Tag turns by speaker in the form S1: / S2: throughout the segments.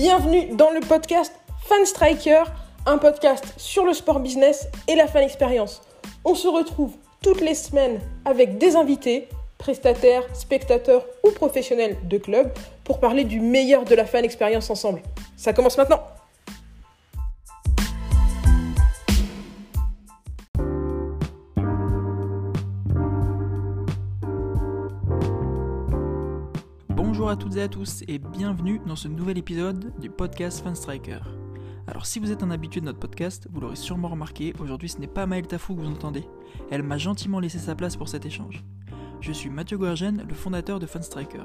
S1: Bienvenue dans le podcast Fan Striker, un podcast sur le sport business et la fan expérience. On se retrouve toutes les semaines avec des invités, prestataires, spectateurs ou professionnels de club pour parler du meilleur de la fan expérience ensemble. Ça commence maintenant.
S2: À tous et bienvenue dans ce nouvel épisode du podcast Fan Striker. Alors si vous êtes un habitué de notre podcast, vous l'aurez sûrement remarqué, aujourd'hui ce n'est pas Maëlle Tafou que vous entendez. Elle m'a gentiment laissé sa place pour cet échange. Je suis Mathieu Guergen, le fondateur de Fan Striker.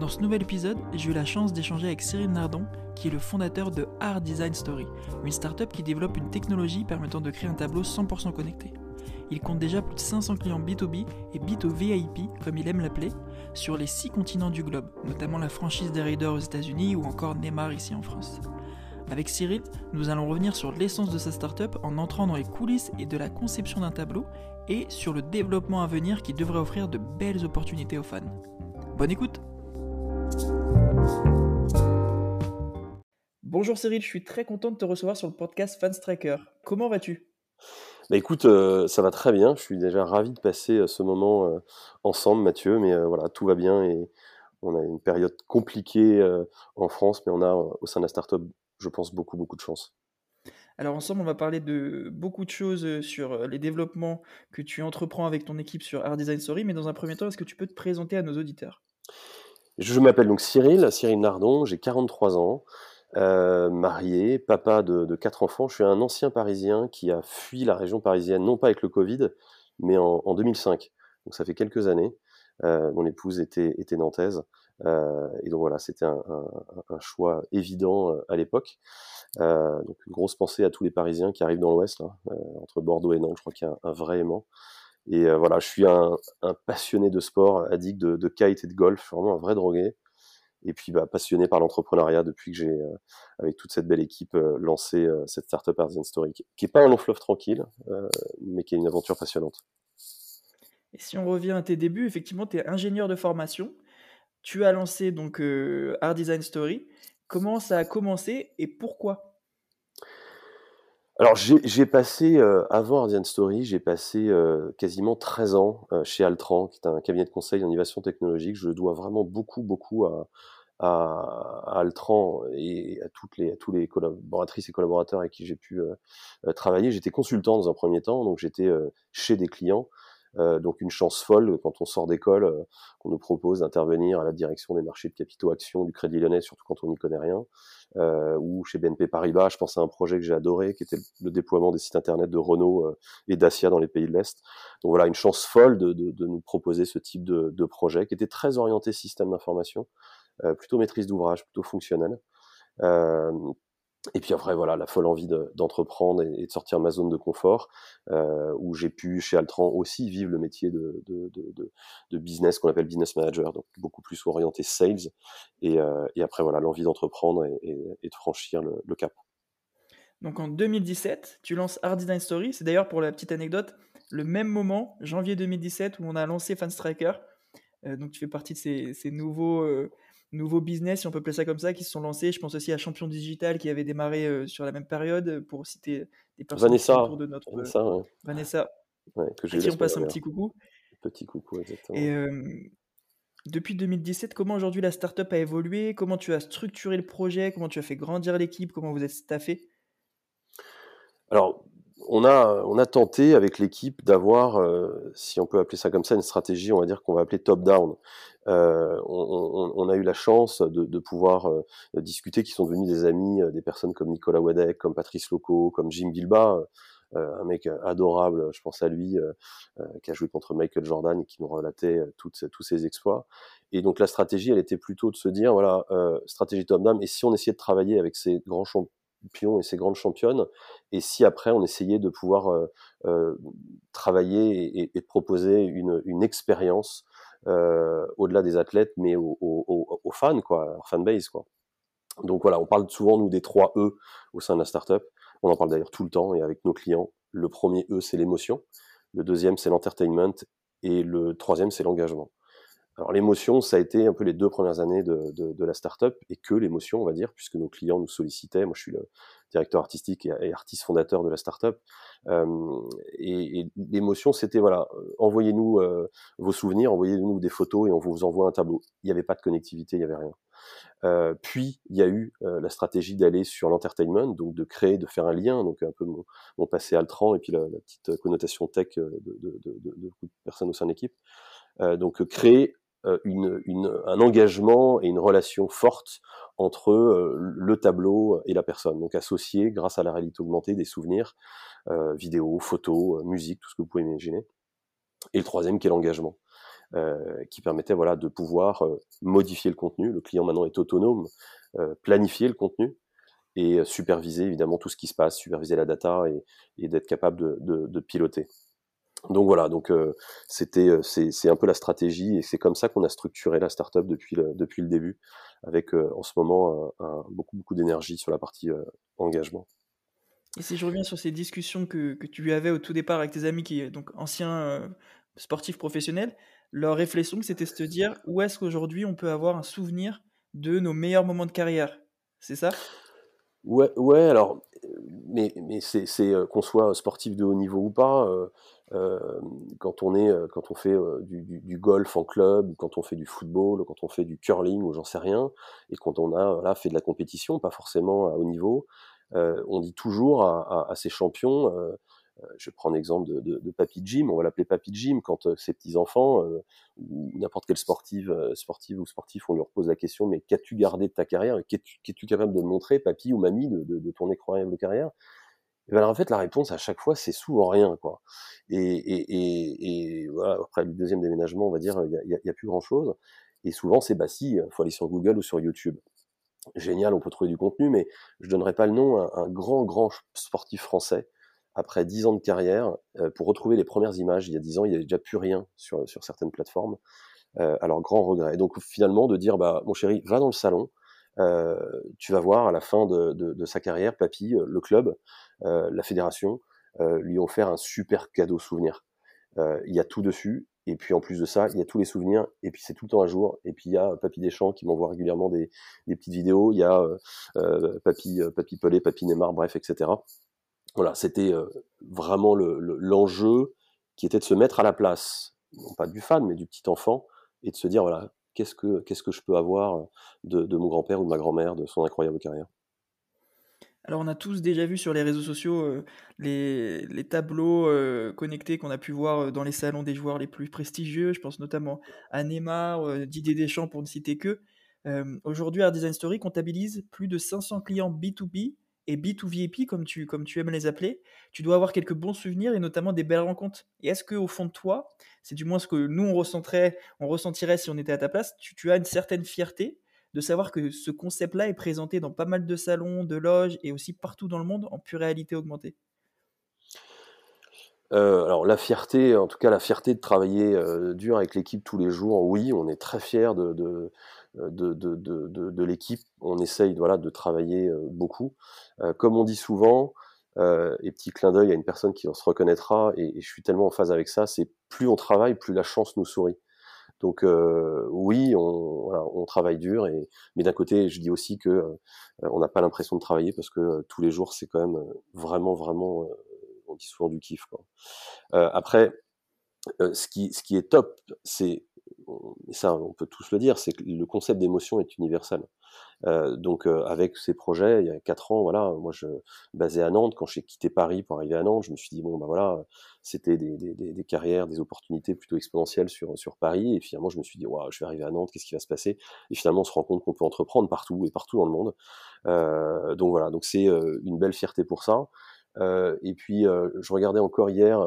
S2: Dans ce nouvel épisode, j'ai eu la chance d'échanger avec Cyril Nardon, qui est le fondateur de Art Design Story, une startup qui développe une technologie permettant de créer un tableau 100% connecté. Il compte déjà plus de 500 clients B2B et B2VIP, comme il aime l'appeler, sur les 6 continents du globe, notamment la franchise des Raiders aux États-Unis ou encore Neymar ici en France. Avec Cyril, nous allons revenir sur l'essence de sa startup en entrant dans les coulisses et de la conception d'un tableau et sur le développement à venir qui devrait offrir de belles opportunités aux fans. Bonne écoute Bonjour Cyril, je suis très content de te recevoir sur le podcast Fan Striker. Comment vas-tu?
S3: Bah écoute, euh, ça va très bien. Je suis déjà ravi de passer euh, ce moment euh, ensemble, Mathieu. Mais voilà, tout va bien et on a une période compliquée en France, mais on a au sein de la startup, je pense, beaucoup, beaucoup de chance.
S2: Alors ensemble, on va parler de beaucoup de choses sur les développements que tu entreprends avec ton équipe sur Art Design Story. Mais dans un premier temps, est-ce que tu peux te présenter à nos auditeurs?
S3: Je m'appelle donc Cyril, Cyril Nardon, j'ai 43 ans. Euh, marié, papa de, quatre enfants. Je suis un ancien Parisien qui a fui la région parisienne, non pas avec le Covid, mais en, 2005. Donc ça fait quelques années. Euh, mon épouse était, était nantaise. Euh, et donc voilà, c'était un, choix évident à l'époque. donc une grosse pensée à tous les Parisiens qui arrivent dans l'Ouest, entre Bordeaux et Nantes. Je crois qu'il y a un, vrai aimant. Et voilà, je suis un, passionné de sport, addict de, de kite et de golf, vraiment un vrai drogué et puis bah, passionné par l'entrepreneuriat depuis que j'ai, euh, avec toute cette belle équipe, euh, lancé euh, cette startup Arts Story, qui n'est pas un long fleuve tranquille, mais qui est une aventure passionnante.
S2: Et si on revient à tes débuts, effectivement, tu es ingénieur de formation. Tu as lancé donc Art Design Story. Comment ça a commencé et pourquoi?
S3: Alors j'ai passé, avant Art Design Story, j'ai passé quasiment 13 ans chez Altran, qui est un cabinet de conseil en innovation technologique. Je dois vraiment beaucoup, beaucoup à, à, Altran et à toutes les, à tous les collaboratrices et collaborateurs avec qui j'ai pu euh, euh, travailler. J'étais consultant dans un premier temps, donc j'étais euh, chez des clients. donc une chance folle quand on sort d'école, qu'on nous propose d'intervenir à la direction des marchés de capitaux actions du Crédit Lyonnais, surtout quand on n'y connaît rien, ou chez BNP Paribas. Je pense à un projet que j'ai adoré, qui était le déploiement des sites internet de Renault et Dacia dans les pays de l'Est. Donc voilà, une chance folle de, de, de nous proposer ce type de, de projet, qui était très orienté système d'information. Euh, plutôt maîtrise d'ouvrage, plutôt fonctionnel. Euh, et puis après, voilà, la folle envie d'entreprendre et, de sortir ma zone de confort, euh, où j'ai pu, chez Altran, aussi vivre le métier de, business qu'on appelle business manager, donc beaucoup plus orienté sales. Et, après, voilà, l'envie d'entreprendre et, de franchir le, cap.
S2: Donc en 2017, tu lances Hard Design Story. C'est d'ailleurs, pour la petite anecdote, le même moment, janvier 2017, où on a lancé Fanstriker. Euh, donc tu fais partie de ces nouveaux nouveaux business, si on peut appeler ça comme ça, qui se sont lancés. Je pense aussi à Champion Digital qui avait démarré euh, sur la même période, pour citer des
S3: personnes Vanessa, autour de notre Vanessa, ouais.
S2: Vanessa que à qui on passe un petit coucou.
S3: Petit coucou, exactement.
S2: Et euh, depuis 2017, comment aujourd'hui la startup a évolué? Comment tu as structuré le projet? Comment tu as fait grandir l'équipe? Comment vous êtes staffé?
S3: Alors, on a, tenté avec l'équipe d'avoir, euh, si on peut appeler ça comme ça, une stratégie, on va dire qu'on va appeler top-down. Euh, on, a eu la chance de, pouvoir euh, discuter, qui sont devenus des amis, des personnes comme Nicolas Wadek, comme Patrice Loco, comme Jim Bilba, un mec adorable, je pense à lui, qui a joué contre Michael Jordan et qui nous relatait toutes, tous ses exploits. Et donc la stratégie, elle était plutôt de se dire, voilà, stratégie top-down, et si on essayait de travailler avec ces grands champions et ces grandes championnes, et si après on essayait de pouvoir euh, euh, travailler et, proposer une, une expérience euh, au-delà des athlètes, mais aux, aux, aux fans, quoi, leur fanbase, quoi. Donc voilà, on parle souvent nous des trois E au sein de la startup. On en parle d'ailleurs tout le temps et avec nos clients. Le premier E, c'est l'émotion. Le deuxième, c'est l'entertainment. Et le troisième, c'est l'engagement. Alors l'émotion, ça a été un peu les deux premières années de, de, la startup et que l'émotion, on va dire, puisque nos clients nous sollicitaient. Moi, je suis le directeur artistique et, artiste fondateur de la startup. Euh, et, l'émotion, c'était voilà, envoyez-nous euh, vos souvenirs, envoyez-nous des photos et on vous envoie un tableau. Il n'y avait pas de connectivité, il n'y avait rien. Euh, puis il y a eu euh, la stratégie d'aller sur l'entertainment, donc de créer, de faire un lien, donc un peu mon, passé Altran et puis la, petite connotation tech de, de, de, personnes au sein de l'équipe. Euh, donc créer euh, une, un engagement et une relation forte entre euh, le tableau et la personne. Donc associer, grâce à la réalité augmentée, des souvenirs, euh, vidéos, photos, musique, tout ce que vous pouvez imaginer. Et le troisième qui est l'engagement. Euh, qui permettait voilà de pouvoir euh, modifier le contenu. Le client maintenant est autonome, euh, planifier le contenu et superviser évidemment tout ce qui se passe, superviser la data et, d'être capable de, piloter. Donc voilà, donc euh, c'était c'est un peu la stratégie et c'est comme ça qu'on a structuré la startup depuis le, depuis le début, avec euh, en ce moment un, un, beaucoup beaucoup d'énergie sur la partie euh, engagement.
S2: Et si je reviens sur ces discussions que, que tu avais au tout départ avec tes amis qui donc anciens sportifs professionnels, leur réflexion, c'était de se dire où est-ce qu'aujourd'hui on peut avoir un souvenir de nos meilleurs moments de carrière? C'est ça?
S3: Ouais, ouais, alors, mais, mais c'est qu'on soit sportif de haut niveau ou pas, euh, euh, quand on est, quand on fait euh, du, du, du, golf en club, quand on fait du football, quand on fait du curling ou j'en sais rien, et quand on a voilà, fait de la compétition, pas forcément à haut niveau, euh, on dit toujours à, à, à ces champions, euh, euh, je prends l'exemple de, de, de, Papy Jim, on va l'appeler Papy Jim, quand euh, ses petits-enfants, euh, ou n'importe quel sportif, sportive ou sportif, on lui repose la question, mais qu'as-tu gardé de ta carrière Qu'es-tu capable de montrer, papy ou mamie, de, de ton incroyable carrière? Et ben, en fait, la réponse à chaque fois, c'est souvent rien, quoi. Et, voilà, après le deuxième déménagement, on va dire, il y a, y a, plus grand chose. Et souvent, c'est bah si, faut aller sur Google ou sur YouTube. Génial, on peut trouver du contenu, mais je donnerai pas le nom. Un, un grand, grand sportif français après dix ans de carrière, euh, pour retrouver les premières images, il y a dix ans, il n'y avait déjà plus rien sur, sur certaines plateformes. Euh, alors, grand regret. Et donc, finalement, de dire, bah, mon chéri, va dans le salon, euh, tu vas voir à la fin de, de, de sa carrière, papy, euh, le club, euh, la fédération, euh, lui ont offert un super cadeau souvenir. il y a tout dessus, et puis en plus de ça, il y a tous les souvenirs, et puis c'est tout le temps à jour. Et puis il y a Papy Deschamps qui m'envoie régulièrement des, des, petites vidéos. Il y a euh, Papy, Papy Pelé, Papy Neymar, bref, etc. Voilà, c'était euh, vraiment l'enjeu le, qui était de se mettre à la place, non pas du fan, mais du petit enfant, et de se dire, voilà, qu'est-ce que, qu'est-ce que je peux avoir de, mon grand-père ou de ma grand-mère, de son incroyable carrière?
S2: Alors on a tous déjà vu sur les réseaux sociaux les, les, tableaux connectés qu'on a pu voir dans les salons des joueurs les plus prestigieux. Je pense notamment à Neymar, Didier Deschamps pour ne citer que. Aujourd'hui, Art Design Story comptabilise plus de 500 clients B2B et B2VIP, comme tu, comme tu aimes les appeler, tu dois avoir quelques bons souvenirs et notamment des belles rencontres. Et est-ce qu'au fond de toi, c'est du moins ce que nous on ressentirait, si on était à ta place, tu, tu as une certaine fierté de savoir que ce concept-là est présenté dans pas mal de salons, de loges et aussi partout dans le monde en pure réalité augmentée?
S3: Euh, alors la fierté, en tout cas la fierté de travailler euh, dur avec l'équipe tous les jours, oui, on est très fiers de, de, de, de, de, de l'équipe. On essaye voilà, de travailler euh, beaucoup. Euh, comme on dit souvent, euh, et petit clin d'œil à une personne qui en se reconnaîtra, et, je suis tellement en phase avec ça, c'est plus on travaille, plus la chance nous sourit. Donc euh, oui, on, on travaille dur, et, mais d'un côté, je dis aussi que euh, on n'a pas l'impression de travailler parce que euh, tous les jours, c'est quand même vraiment, vraiment, on dit souvent du kiff. Quoi. après, ce qui, ce qui est top, c'est ça on peut tous le dire, c'est que le concept d'émotion est universel. Euh, donc euh, avec ces projets, il y a quatre ans, voilà, moi je basé à Nantes, quand j'ai quitté Paris pour arriver à Nantes, je me suis dit bon bah voilà, c'était des, des, carrières, des opportunités plutôt exponentielles sur sur Paris, et finalement je me suis dit waouh, je vais arriver à Nantes, qu'est-ce qui va se passer? Et finalement on se rend compte qu'on peut entreprendre partout et partout dans le monde. Euh, donc voilà, donc c'est euh, une belle fierté pour ça. Euh, et puis je regardais encore hier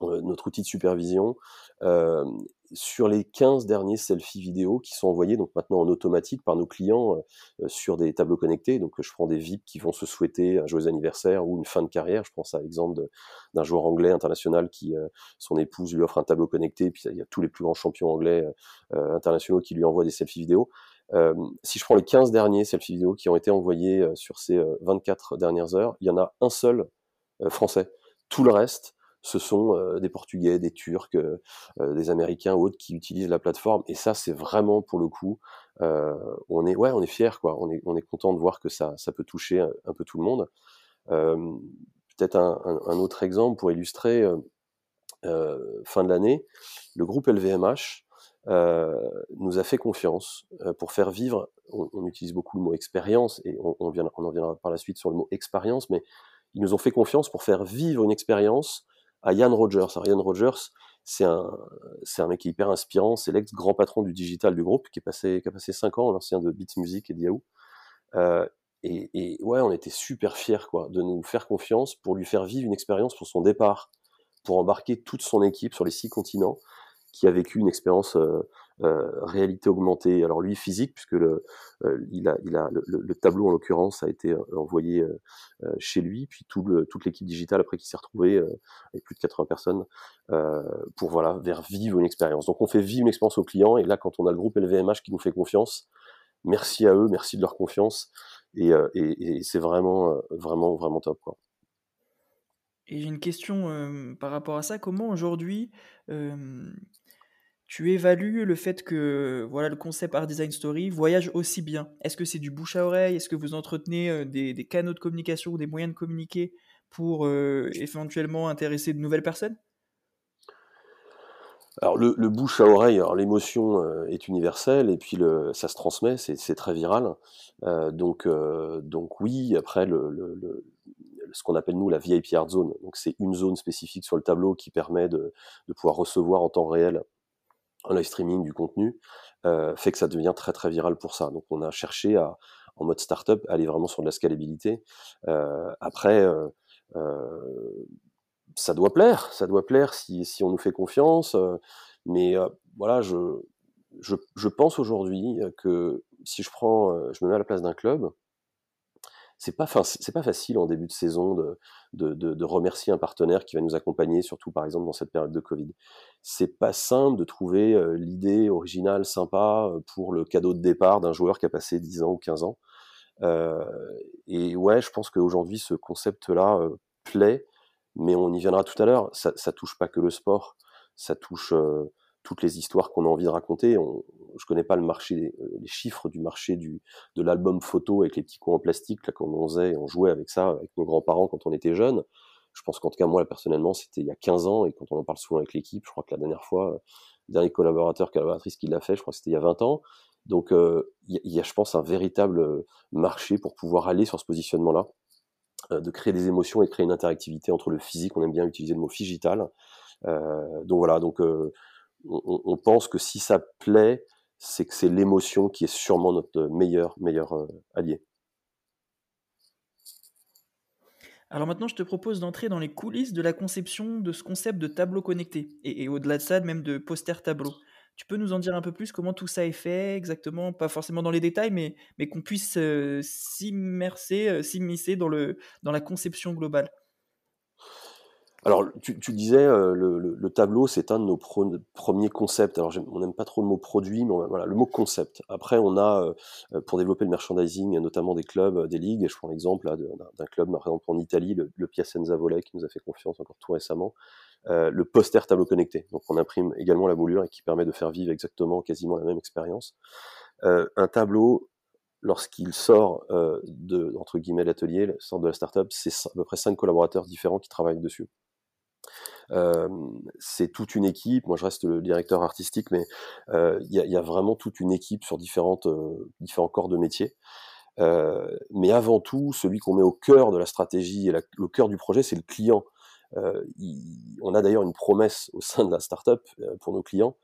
S3: notre outil de supervision. Euh, sur les 15 derniers selfies vidéo qui sont envoyés donc maintenant en automatique par nos clients euh, sur des tableaux connectés. Donc je prends des VIP qui vont se souhaiter un joyeux anniversaire ou une fin de carrière. Je pense à l'exemple d'un joueur anglais international qui euh, son épouse lui offre un tableau connecté. Puis il y a tous les plus grands champions anglais euh, internationaux qui lui envoient des selfies vidéo. Euh, si je prends les 15 derniers selfies vidéo qui ont été envoyés euh, sur ces 24 dernières heures, il y en a un seul français. Tout le reste ce sont des Portugais, des Turcs, des Américains ou autres qui utilisent la plateforme. Et ça, c'est vraiment pour le coup, on est ouais, on est fier quoi. On est on est content de voir que ça ça peut toucher un, peu tout le monde. Peut-être un, un, autre exemple pour illustrer fin de l'année, le groupe LVMH euh, nous a fait confiance euh, pour faire vivre. On, utilise beaucoup le mot expérience et on, en viendra par la suite sur le mot expérience, mais ils nous ont fait confiance pour faire vivre une expérience à Yann Rogers. Alors Yann Rogers, c'est un, c'est un mec qui est hyper inspirant. C'est l'ex-grand patron du digital du groupe qui, a passé 5 ans, l'ancien de Beats Music et de Yahoo. Euh, et, et, ouais, on était super fiers quoi, de nous faire confiance pour lui faire vivre une expérience pour son départ, pour embarquer toute son équipe sur les six continents qui a vécu une expérience euh, euh, réalité augmentée. Alors lui physique, puisque le, euh, il a, il a le, tableau en l'occurrence a été envoyé chez lui, puis toute l'équipe digitale après qui s'est retrouvée avec plus de 80 personnes pour voilà vers vivre une expérience. Donc on fait vivre une expérience aux clients et là quand on a le groupe LVMH qui nous fait confiance, merci à eux, merci de leur confiance et, c'est vraiment vraiment vraiment top.
S2: Et j'ai une question par rapport à ça. Comment aujourd'hui tu évalues le fait que voilà, le concept Art Design Story voyage aussi bien Est-ce que c'est du bouche à oreille? Est-ce que vous entretenez des, des, canaux de communication ou des moyens de communiquer pour éventuellement intéresser de nouvelles personnes?
S3: Alors le, bouche à oreille, l'émotion est universelle et puis ça se transmet, c'est très viral. Euh, donc, euh, donc oui, après ce qu'on appelle nous la VIP Art Zone. Donc c'est une zone spécifique sur le tableau qui permet de pouvoir recevoir en temps réel un live streaming du contenu, euh, fait que ça devient très très viral pour ça. Donc on a cherché à, en mode startup, à aller vraiment sur de la scalabilité. Euh, après, euh, ça doit plaire, ça doit plaire si, si on nous fait confiance. Mais voilà, je, je, je pense aujourd'hui que si je prends, je me mets à la place d'un club, c'est pas c'est pas facile en début de saison de, de, de, de, remercier un partenaire qui va nous accompagner, surtout par exemple dans cette période de Covid. C'est pas simple de trouver euh, l'idée originale, sympa euh, pour le cadeau de départ d'un joueur qui a passé 10 ans ou 15 ans. Euh, et ouais, je pense qu'aujourd'hui ce concept-là euh, plaît, mais on y viendra tout à l'heure. Ça, ça touche pas que le sport, ça touche toutes les histoires qu'on a envie de raconter. On, je connais pas le marché, euh, les chiffres du marché du, de l'album photo avec les petits coups en plastique, là, quand on jouait avec ça, avec nos grands-parents quand on était jeunes. Je pense qu'en tout cas, moi, personnellement, c'était il y a 15 ans, et quand on en parle souvent avec l'équipe, je crois que la dernière fois, euh, le dernier collaborateur, collaboratrice qui l'a fait, je crois que c'était il y a 20 ans. Donc, euh, il y, a, je pense, un véritable marché pour pouvoir aller sur ce positionnement-là, de créer des émotions et créer une interactivité entre le physique. On aime bien utiliser le mot digital. Euh, donc voilà, donc on, on, pense que si ça plaît, c'est que c'est l'émotion qui est sûrement notre meilleur, meilleur euh, allié.
S2: Alors maintenant, je te propose d'entrer dans les coulisses de la conception de ce concept de tableau connecté, et, au-delà de ça, même de poster tableau. Tu peux nous en dire un peu plus comment tout ça est fait exactement, pas forcément dans les détails, mais, mais qu'on puisse euh, s'immerser, euh, s'immiscer dans, le, dans la conception globale
S3: alors, tu, disais, euh, le, le, tableau, c'est un de nos premiers concepts. Alors, on n'aime pas trop le mot produit, mais voilà, le mot concept. Après, on a, euh, pour développer le merchandising, notamment des clubs, euh, des ligues. Je prends l'exemple d'un club, par exemple en Italie, le, Piacenza Volley, qui nous a fait confiance encore tout récemment. Le poster tableau connecté. Donc, on imprime également la moulure et qui permet de faire vivre exactement, quasiment la même expérience. Un tableau, lorsqu'il sort de entre guillemets l'atelier, sort de la startup, c'est à peu près cinq collaborateurs différents qui travaillent dessus. C'est toute une équipe. Moi, je reste le directeur artistique, mais il y, a, vraiment toute une équipe sur différentes, différents corps de métier. Mais avant tout, celui qu'on met au cœur de la stratégie et la, le cœur du projet, c'est le client. On a d'ailleurs une promesse au sein de la startup pour nos clients,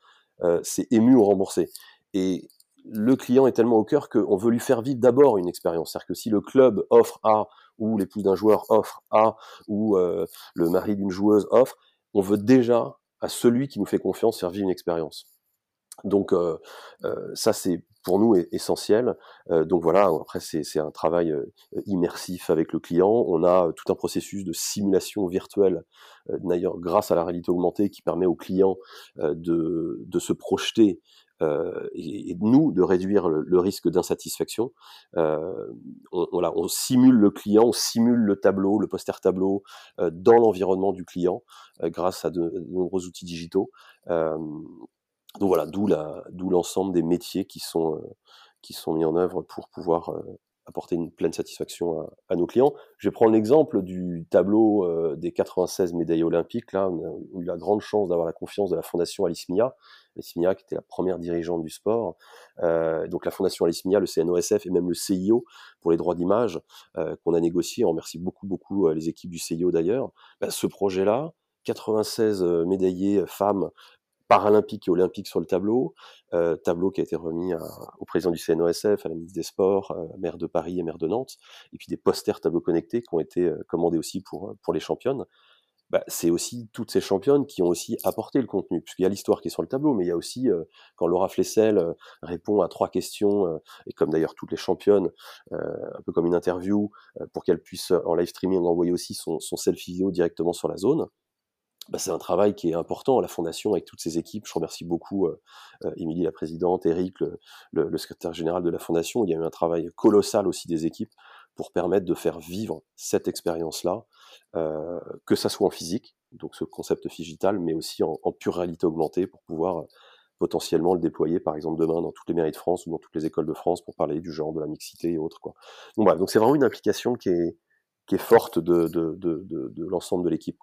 S3: c'est ému ou remboursé. Et le client est tellement au cœur qu'on veut lui faire vivre d'abord une expérience. C'est-à-dire que si le club offre A ou l'épouse d'un joueur offre A ou euh, le mari d'une joueuse offre, on veut déjà à celui qui nous fait confiance faire vivre une expérience. Donc euh, euh, ça c'est pour nous essentiel. donc voilà, après c'est un travail immersif avec le client. On a tout un processus de simulation virtuelle, d'ailleurs grâce à la réalité augmentée, qui permet aux clients de, de se projeter euh, et, nous de réduire le, risque d'insatisfaction. Euh, on, simule le client, on simule le tableau, le poster tableau euh, dans l'environnement du client grâce à de, nombreux outils digitaux. donc voilà, d'où l'ensemble des métiers qui sont qui sont mis en œuvre pour pouvoir apporter une pleine satisfaction à, nos clients. Je vais prendre l'exemple du tableau des 96 médailles olympiques. Là, on a eu la grande chance d'avoir la confiance de la Fondation Alice Mia. Alice Mia, qui était la première dirigeante du sport. Euh, donc la Fondation Alice Mia, le CNOSF et même le CIO pour les droits d'image euh, qu'on a négocié. On remercie beaucoup, euh, les équipes du CIO d'ailleurs. Bah, ce projet-là, 96 médaillés femmes paralympiques et olympiques sur le tableau, tableau qui a été remis au président du CNOSF, à la ministre des Sports, maire de Paris et maire de Nantes, et puis des posters tableaux connectés qui ont été commandés aussi pour, pour les championnes. Bah, c'est aussi toutes ces championnes qui ont aussi apporté le contenu, puisqu'il y a l'histoire qui est sur le tableau, mais il y a aussi euh, quand Laura Flessel euh, répond à trois questions, euh, et comme d'ailleurs toutes les championnes, un peu comme une interview, pour qu'elle puisse en live streaming envoyer aussi son, son selfie vidéo directement sur la zone. Bah, c'est un travail qui est important à la fondation avec toutes ses équipes. Je remercie beaucoup Émilie, la présidente, Eric, le, le, le, secrétaire général de la fondation. Il y a eu un travail colossal aussi des équipes pour permettre de faire vivre cette expérience-là, euh, que ça soit en physique, donc ce concept digital, mais aussi en, pure réalité augmentée pour pouvoir euh, potentiellement le déployer, par exemple, demain dans toutes les mairies de France ou dans toutes les écoles de France pour parler du genre, de la mixité et autres. Donc voilà, donc c'est vraiment une application qui est, forte de, l'ensemble de l'équipe.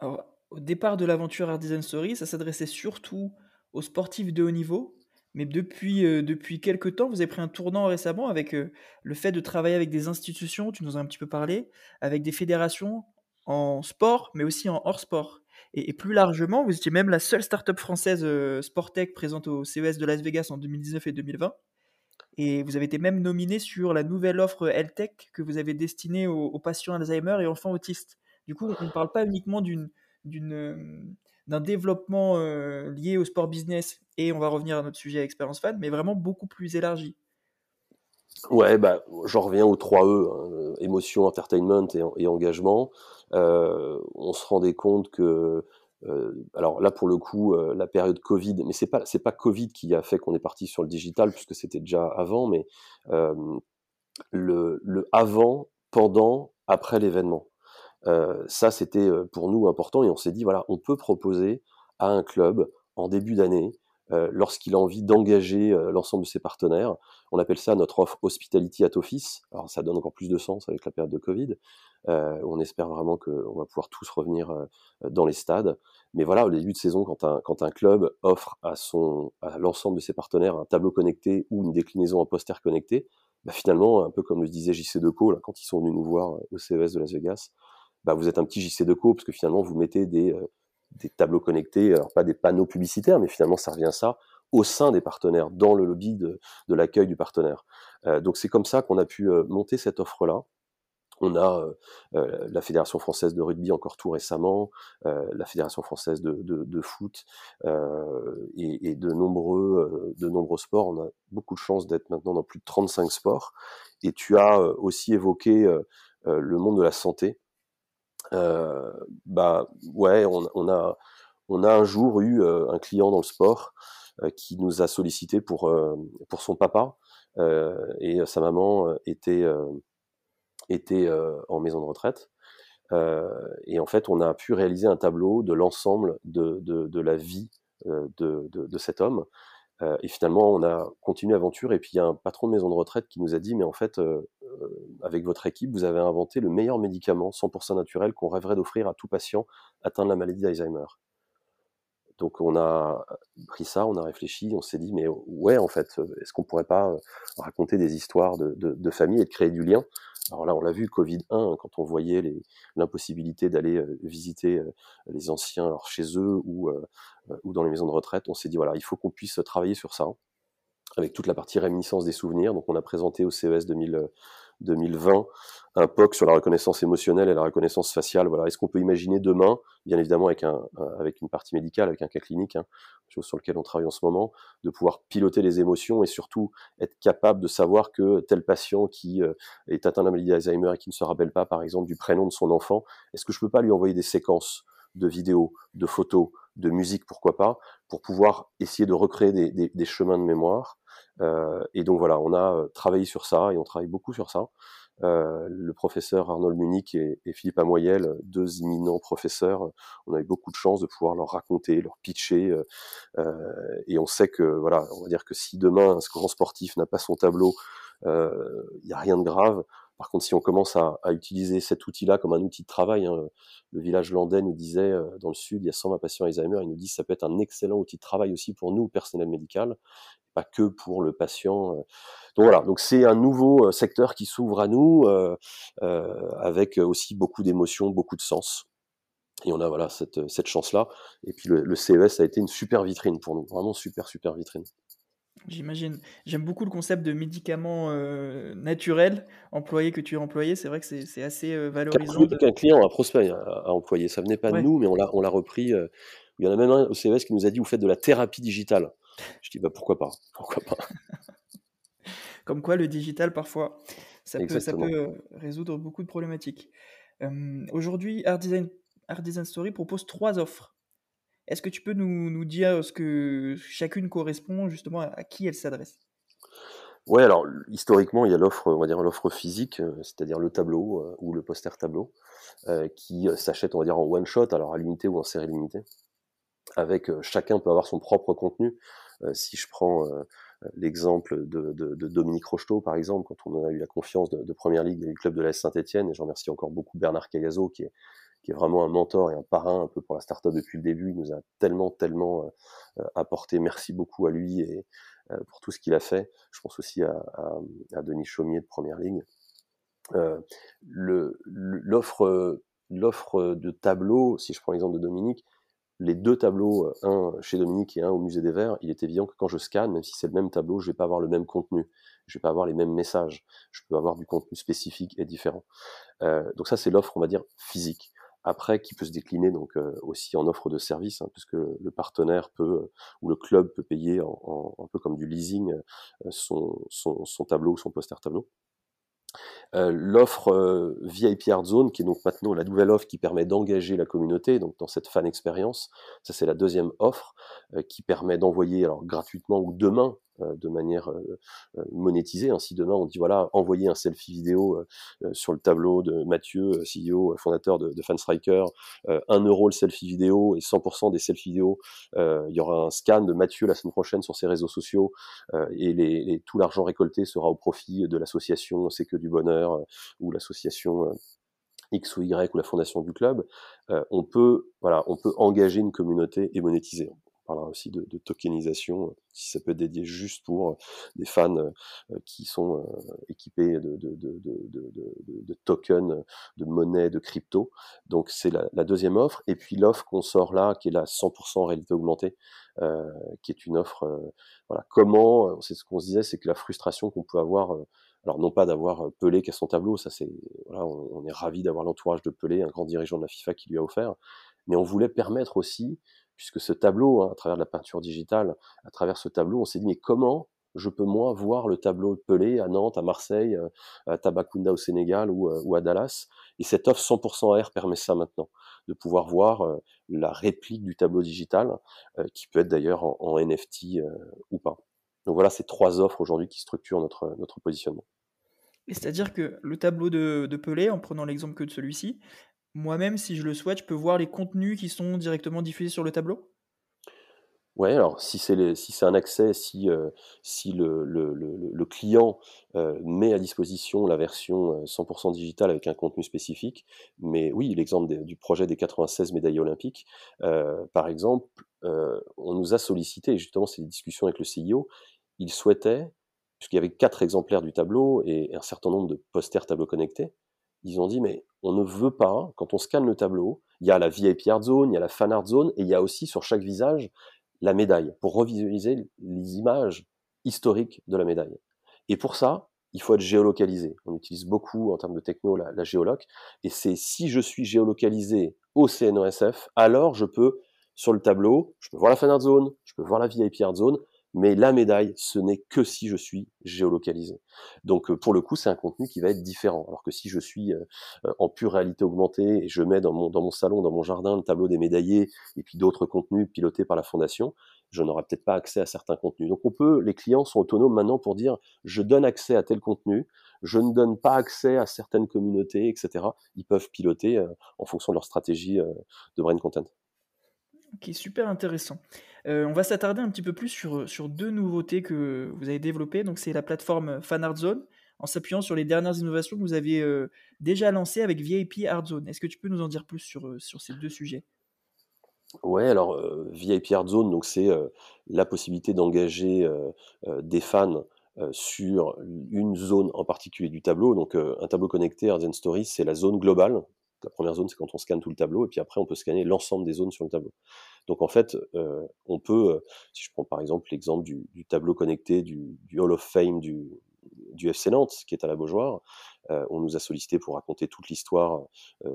S2: Au départ de l'aventure Art Design Story, ça s'adressait surtout aux sportifs de haut niveau, mais depuis, euh, depuis quelques temps, vous avez pris un tournant récemment avec euh, le fait de travailler avec des institutions, tu nous as un petit peu parlé, avec des fédérations en sport, mais aussi en hors-sport. Et, plus largement, vous étiez même la seule start-up française euh, Sportec présente au CES de Las Vegas en 2019 et 2020. Et vous avez été même nominé sur la nouvelle offre L-Tech que vous avez destinée aux, aux patients Alzheimer et enfants autistes. Du coup, on ne parle pas uniquement d'une d'un développement euh, lié au sport business, et on va revenir à notre sujet expérience fan, mais vraiment beaucoup plus élargi.
S3: Ouais, bah, j'en reviens aux 3 E, hein, émotion, entertainment et, engagement. Euh, on se rendait compte que, euh, alors là pour le coup, la période Covid, mais c'est pas c'est pas Covid qui a fait qu'on est parti sur le digital puisque c'était déjà avant, mais le, le avant, pendant, après l'événement. Euh, ça, c'était euh, pour nous important et on s'est dit, voilà, on peut proposer à un club en début d'année, euh, lorsqu'il a envie d'engager l'ensemble de ses partenaires, on appelle ça notre offre Hospitality at Office. Alors ça donne encore plus de sens avec la période de Covid. on espère vraiment qu'on va pouvoir tous revenir dans les stades. Mais voilà, au début de saison, quand un, quand un club offre à, son, à l'ensemble de ses partenaires un tableau connecté ou une déclinaison en poster connecté, bah finalement, un peu comme le disait JC Deco là, quand ils sont venus nous voir au CES de Las Vegas, bah, vous êtes un petit JC de co parce que finalement vous mettez des, euh, des tableaux connectés, alors pas des panneaux publicitaires, mais finalement ça revient à ça au sein des partenaires, dans le lobby de, de l'accueil du partenaire. Euh, donc c'est comme ça qu'on a pu euh, monter cette offre-là. On a euh, la Fédération française de rugby encore tout récemment, euh, la Fédération française de, de, de foot et, et, de nombreux de nombreux sports. On a beaucoup de chance d'être maintenant dans plus de 35 sports. Et tu as aussi évoqué le monde de la santé. Euh, bah ouais, on, on, a on a un jour eu euh, un client dans le sport euh, qui nous a sollicité pour pour son papa et sa maman était était en maison de retraite. et en fait, on a pu réaliser un tableau de l'ensemble de, de, de, la vie de, de, de, cet homme euh, et finalement, on a continué l'aventure. Et puis, il y a un patron de maison de retraite qui nous a dit, mais en fait, euh, euh, avec votre équipe, vous avez inventé le meilleur médicament 100% naturel qu'on rêverait d'offrir à tout patient atteint de la maladie d'Alzheimer. Donc, on a pris ça, on a réfléchi, on s'est dit, mais ouais, en fait, est-ce qu'on pourrait pas raconter des histoires de, de, de famille et de créer du lien alors là, on l'a vu, Covid-1, hein, quand on voyait l'impossibilité d'aller visiter les anciens chez eux ou, ou dans les maisons de retraite, on s'est dit, voilà, il faut qu'on puisse travailler sur ça, avec toute la partie réminiscence des souvenirs. Donc on a présenté au CES 2020 un POC sur la reconnaissance émotionnelle et la reconnaissance faciale. Voilà, est-ce qu'on peut imaginer demain, bien évidemment avec un, avec une partie médicale, avec un cas clinique, hein, sur lequel on travaille en ce moment, de pouvoir piloter les émotions et surtout être capable de savoir que tel patient qui euh, est atteint de la maladie d'Alzheimer et qui ne se rappelle pas, par exemple, du prénom de son enfant, est-ce que je peux pas lui envoyer des séquences de vidéos, de photos, de musique, pourquoi pas, pour pouvoir essayer de recréer des, des, des chemins de mémoire. Euh, et donc voilà, on a euh, travaillé sur ça et on travaille beaucoup sur ça. Euh, le professeur Arnold Munich et, et, Philippe Amoyel, deux imminents professeurs, on a eu beaucoup de chance de pouvoir leur raconter, leur pitcher, euh, euh, et on sait que voilà, on va dire que si demain un grand sportif n'a pas son tableau, il euh, n'y a rien de grave. Par contre, si on commence à, à utiliser cet outil-là comme un outil de travail, hein, le village landais nous disait euh, dans le sud, il y a 120 patients Alzheimer, ils nous disent que ça peut être un excellent outil de travail aussi pour nous, personnel médical, pas que pour le patient. Euh. Donc voilà, donc c'est un nouveau euh, secteur qui s'ouvre à nous, euh, avec aussi beaucoup d'émotions, beaucoup de sens. Et on a voilà cette, cette chance-là. Et puis le, le, CES a été une super vitrine pour nous, vraiment super super vitrine.
S2: J'imagine. J'aime beaucoup le concept de médicaments euh, naturels employés que tu as employé. C'est vrai que c'est assez euh, valorisant.
S3: De... Qu'un client, un prospect a, a, employé. Ça venait pas ouais. de nous, mais on l'a repris. Euh, il y en a même un au CES qui nous a dit vous faites de la thérapie digitale. Je dis bah pourquoi pas, pourquoi pas.
S2: Comme quoi le digital parfois ça peut, ça peut résoudre beaucoup de problématiques. Aujourd'hui, Art Design, Art Design Story propose trois offres est-ce que tu peux nous, nous, dire ce que chacune correspond justement à, qui elle s'adresse?
S3: Ouais, alors historiquement, il y a l'offre, on va dire l'offre physique, euh, c'est-à-dire le tableau euh, ou le poster tableau, euh, qui s'achète, on va dire, en one shot, alors à l'unité ou en série limitée. Avec chacun peut avoir son propre contenu. si je prends l'exemple de, de, Dominique Rocheteau, par exemple, quand on a eu la confiance de, Première Ligue du club de la Saint-Etienne, et je remercie encore beaucoup Bernard Cayazo, qui est qui est vraiment un mentor et un parrain un peu pour la startup depuis le début. Il nous a tellement, tellement euh, apporté. Merci beaucoup à lui et euh, pour tout ce qu'il a fait. Je pense aussi à, à, à, Denis Chaumier de Première Ligue. Euh, l'offre l'offre de tableaux, si je prends l'exemple de Dominique, les deux tableaux, un chez Dominique et un au Musée des Verts, il est évident que quand je scanne, même si c'est le même tableau, je vais pas avoir le même contenu, je vais pas avoir les mêmes messages, je peux avoir du contenu spécifique et différent. Euh, donc ça, c'est l'offre, on va dire, physique après qui peut se décliner donc euh, aussi en offre de service, hein, puisque le partenaire peut ou le club peut payer un peu comme du leasing euh, son, son, tableau ou son poster tableau. Euh, l'offre euh, VIP Art Zone, qui est donc maintenant la nouvelle offre qui permet d'engager la communauté, donc dans cette fan expérience, ça c'est la deuxième offre euh, qui permet d'envoyer alors gratuitement ou demain euh, de manière euh, euh, monétisée. Hein. Si demain on dit voilà, envoyer un selfie vidéo sur le tableau de Mathieu, CEO, fondateur de, de Fanstriker, 1 euro le selfie vidéo et 100% des selfies vidéo, il y aura un scan de Mathieu la semaine prochaine sur ses réseaux sociaux et les, les, tout l'argent récolté sera au profit de l'association C'est que du bonheur ou l'association X ou Y ou la fondation du club, euh, on peut voilà, on peut engager une communauté et monétiser parlera aussi de, tokenisation, si ça peut être dédié juste pour des fans euh, qui sont euh, équipés de, de, de, tokens, de monnaie, de crypto. Donc c'est la, deuxième offre. Et puis l'offre qu'on sort là, qui est la 100% réalité augmentée, euh, qui est une offre, euh, voilà, comment, c'est ce qu'on se disait, c'est que la frustration qu'on peut avoir alors non pas d'avoir Pelé qui a son tableau, ça c'est voilà, on, on est ravi d'avoir l'entourage de Pelé, un grand dirigeant de la FIFA qui lui a offert, mais on voulait permettre aussi puisque ce tableau, hein, à travers la peinture digitale, à travers ce tableau, on s'est dit, mais comment je peux moi voir le tableau de Pelé à Nantes, à Marseille, euh, à Tabakunda au Sénégal ou, euh, ou à Dallas? Et cette offre 100% AR permet ça maintenant, de pouvoir voir euh, la réplique du tableau digital, qui peut être d'ailleurs en, NFT ou pas. Donc voilà ces trois offres aujourd'hui qui structurent notre, notre positionnement.
S2: C'est-à-dire que le tableau de Pelé, en prenant l'exemple que de celui-ci, moi-même, si je le souhaite, je peux voir les contenus qui sont directement diffusés sur le tableau?
S3: Ouais, alors si c'est si un accès, si euh, si le, le, le, client euh, met à disposition la version 100% digitale avec un contenu spécifique, mais oui, l'exemple du projet des 96 médailles olympiques, euh, par exemple, euh, on nous a sollicité, et justement c'est des discussions avec le CIO, il souhaitait, puisqu'il y avait quatre exemplaires du tableau et un certain nombre de posters tableaux connectés, ils ont dit mais on ne veut pas, quand on scanne le tableau, il y a la VIP Art Zone, il y a la Fan Art Zone, et il y a aussi sur chaque visage la médaille, pour revisualiser les images historiques de la médaille. Et pour ça, il faut être géolocalisé. On utilise beaucoup en termes de techno la, géoloc. Et c'est si je suis géolocalisé au CNOSF, alors je peux, sur le tableau, je peux voir la fan art zone, je peux voir la VIP art zone, mais la médaille, ce n'est que si je suis géolocalisé. Donc euh, pour le coup, c'est un contenu qui va être différent. Alors que si je suis euh, euh, en pure réalité augmentée et je mets dans mon, dans mon salon, dans mon jardin, le tableau des médaillés et puis d'autres contenus pilotés par la fondation, je n'aurai peut-être pas accès à certains contenus. Donc on peut, les clients sont autonomes maintenant pour dire je donne accès à tel contenu, je ne donne pas accès à certaines communautés, etc. Ils peuvent piloter en fonction de leur stratégie de brain content.
S2: Ok, super intéressant. Euh, on va s'attarder un petit peu plus sur, sur deux nouveautés que vous avez développées. Donc, c'est la plateforme FanArtZone, en s'appuyant sur les dernières innovations que vous avez euh, déjà lancées avec VIP ArtZone. Est-ce que tu peux nous en dire plus sur, euh, sur ces deux sujets?
S3: Ouais, alors VIP ArtZone, donc c'est la possibilité d'engager des fans sur une zone en particulier du tableau. Donc, un tableau connecté Art Story, c'est la zone globale. La première zone, c'est quand on scanne tout le tableau, et puis après, on peut scanner l'ensemble des zones sur le tableau. Donc en fait, euh, on peut, euh, si je prends par exemple l'exemple du, tableau connecté du, Hall of Fame du, du FC Nantes, qui est à la Beaujoire, euh, on nous a sollicité pour raconter toute l'histoire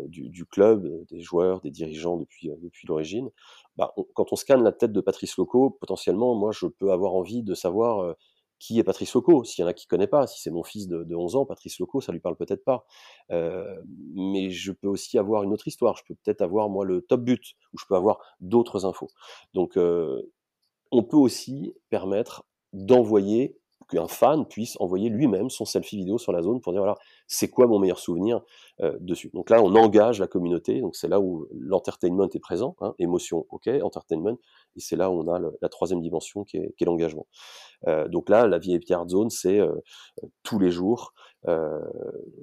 S3: du, club, des joueurs, des dirigeants depuis, depuis l'origine. Bah, quand on scanne la tête de Patrice Loco, potentiellement, moi, je peux avoir envie de savoir qui est Patrice Loco S'il y en a qui ne connaissent pas, si c'est mon fils de, 11 ans, Patrice Loco, ça lui parle peut-être pas. Euh, mais je peux aussi avoir une autre histoire. Je peux peut-être avoir moi le top but, ou je peux avoir d'autres infos. Donc, euh, on peut aussi permettre d'envoyer qu'un fan puisse envoyer lui-même son selfie vidéo sur la zone pour dire voilà c'est quoi mon meilleur souvenir euh, dessus. Donc là on engage la communauté, donc c'est là où l'entertainment est présent, hein, émotion ok, entertainment, et c'est là où on a la troisième dimension qui est, l'engagement. Euh, donc là la VIP Art Zone c'est euh, tous les jours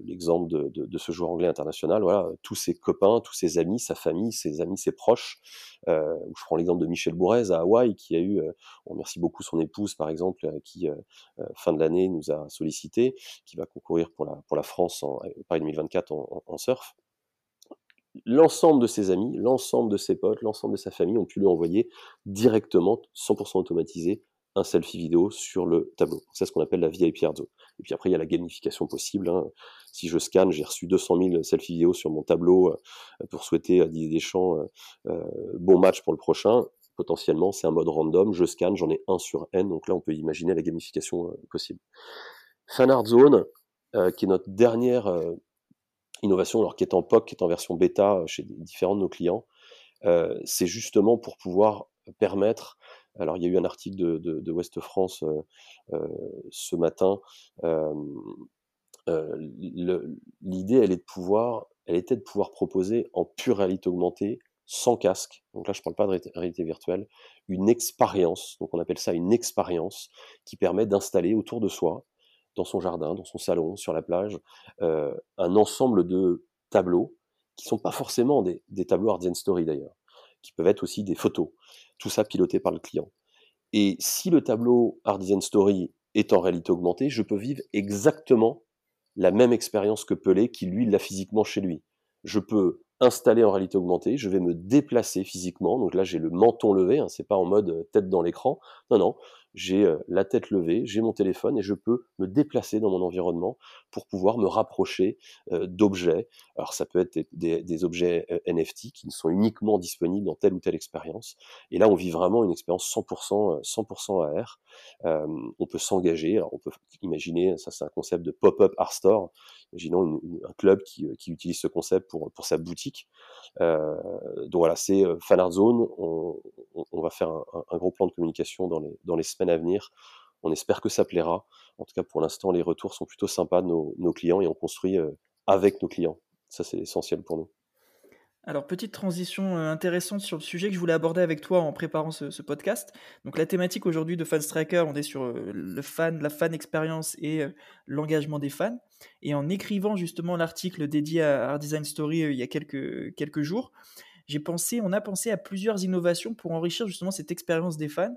S3: l'exemple de, ce joueur anglais international, voilà tous ses copains, tous ses amis, sa famille, ses amis, ses proches. je prends l'exemple de Michel Bourrez à Hawaï qui a eu, on remercie beaucoup son épouse par exemple qui euh, fin de l'année nous a sollicité, qui va concourir pour la, pour la France en Paris 2024 en, surf l'ensemble de ses amis, l'ensemble de ses potes, l'ensemble de sa famille ont pu lui envoyer directement, 100% automatisé, un selfie vidéo sur le tableau. C'est ce qu'on appelle la VIP Art Et puis après, il y a la gamification possible. Hein. Si je scanne, j'ai reçu 200 000 selfie vidéos sur mon tableau euh, pour souhaiter à Didier Deschamps euh, bon match pour le prochain potentiellement, c'est un mode random, je scanne, j'en ai un sur n, donc là on peut imaginer la gamification euh, possible. Fanart Zone, euh, qui est notre dernière euh, innovation, alors qui est en POC, qui est en version bêta chez différents de nos clients, c'est justement pour pouvoir permettre, alors il y a eu un article de, West France ce matin, l'idée elle elle était de pouvoir proposer en pure réalité augmentée sans casque, donc là je ne parle pas de réalité virtuelle, une expérience, donc on appelle ça une expérience qui permet d'installer autour de soi, dans son jardin, dans son salon, sur la plage, euh, un ensemble de tableaux qui sont pas forcément des, tableaux Art Story d'ailleurs, qui peuvent être aussi des photos, tout ça piloté par le client. Et si le tableau Art Story est en réalité augmentée, je peux vivre exactement la même expérience que Pelé qui lui l'a physiquement chez lui. Je peux installé en réalité augmentée, je vais me déplacer physiquement. Donc là, j'ai le menton levé, hein, c'est pas en mode euh, tête dans l'écran. Non, non, j'ai euh, la tête levée, j'ai mon téléphone et je peux me déplacer dans mon environnement pour pouvoir me rapprocher euh, d'objets. Alors ça peut être des, objets NFT qui ne sont uniquement disponibles dans telle ou telle expérience. Et là, on vit vraiment une expérience 100%, 100% AR. on peut s'engager. On peut imaginer, ça c'est un concept de pop-up art store. Imaginons un club qui, utilise ce concept pour, sa boutique. Euh, donc voilà, c'est Fanart Zone. On, va faire un, un, gros plan de communication dans les, dans les semaines à venir. On espère que ça plaira. En tout cas, pour l'instant, les retours sont plutôt sympas de nos, clients et on construit avec nos clients. Ça, c'est essentiel pour nous.
S2: Alors, petite transition euh, intéressante sur le sujet que je voulais aborder avec toi en préparant ce, podcast. Donc, la thématique aujourd'hui de Fan Striker, on est sur euh, le fan, la fan expérience et euh, l'engagement des fans. Et en écrivant justement l'article dédié à Art Design Story il y a quelques, quelques jours, j'ai pensé, on a pensé à plusieurs innovations pour enrichir justement cette expérience des fans.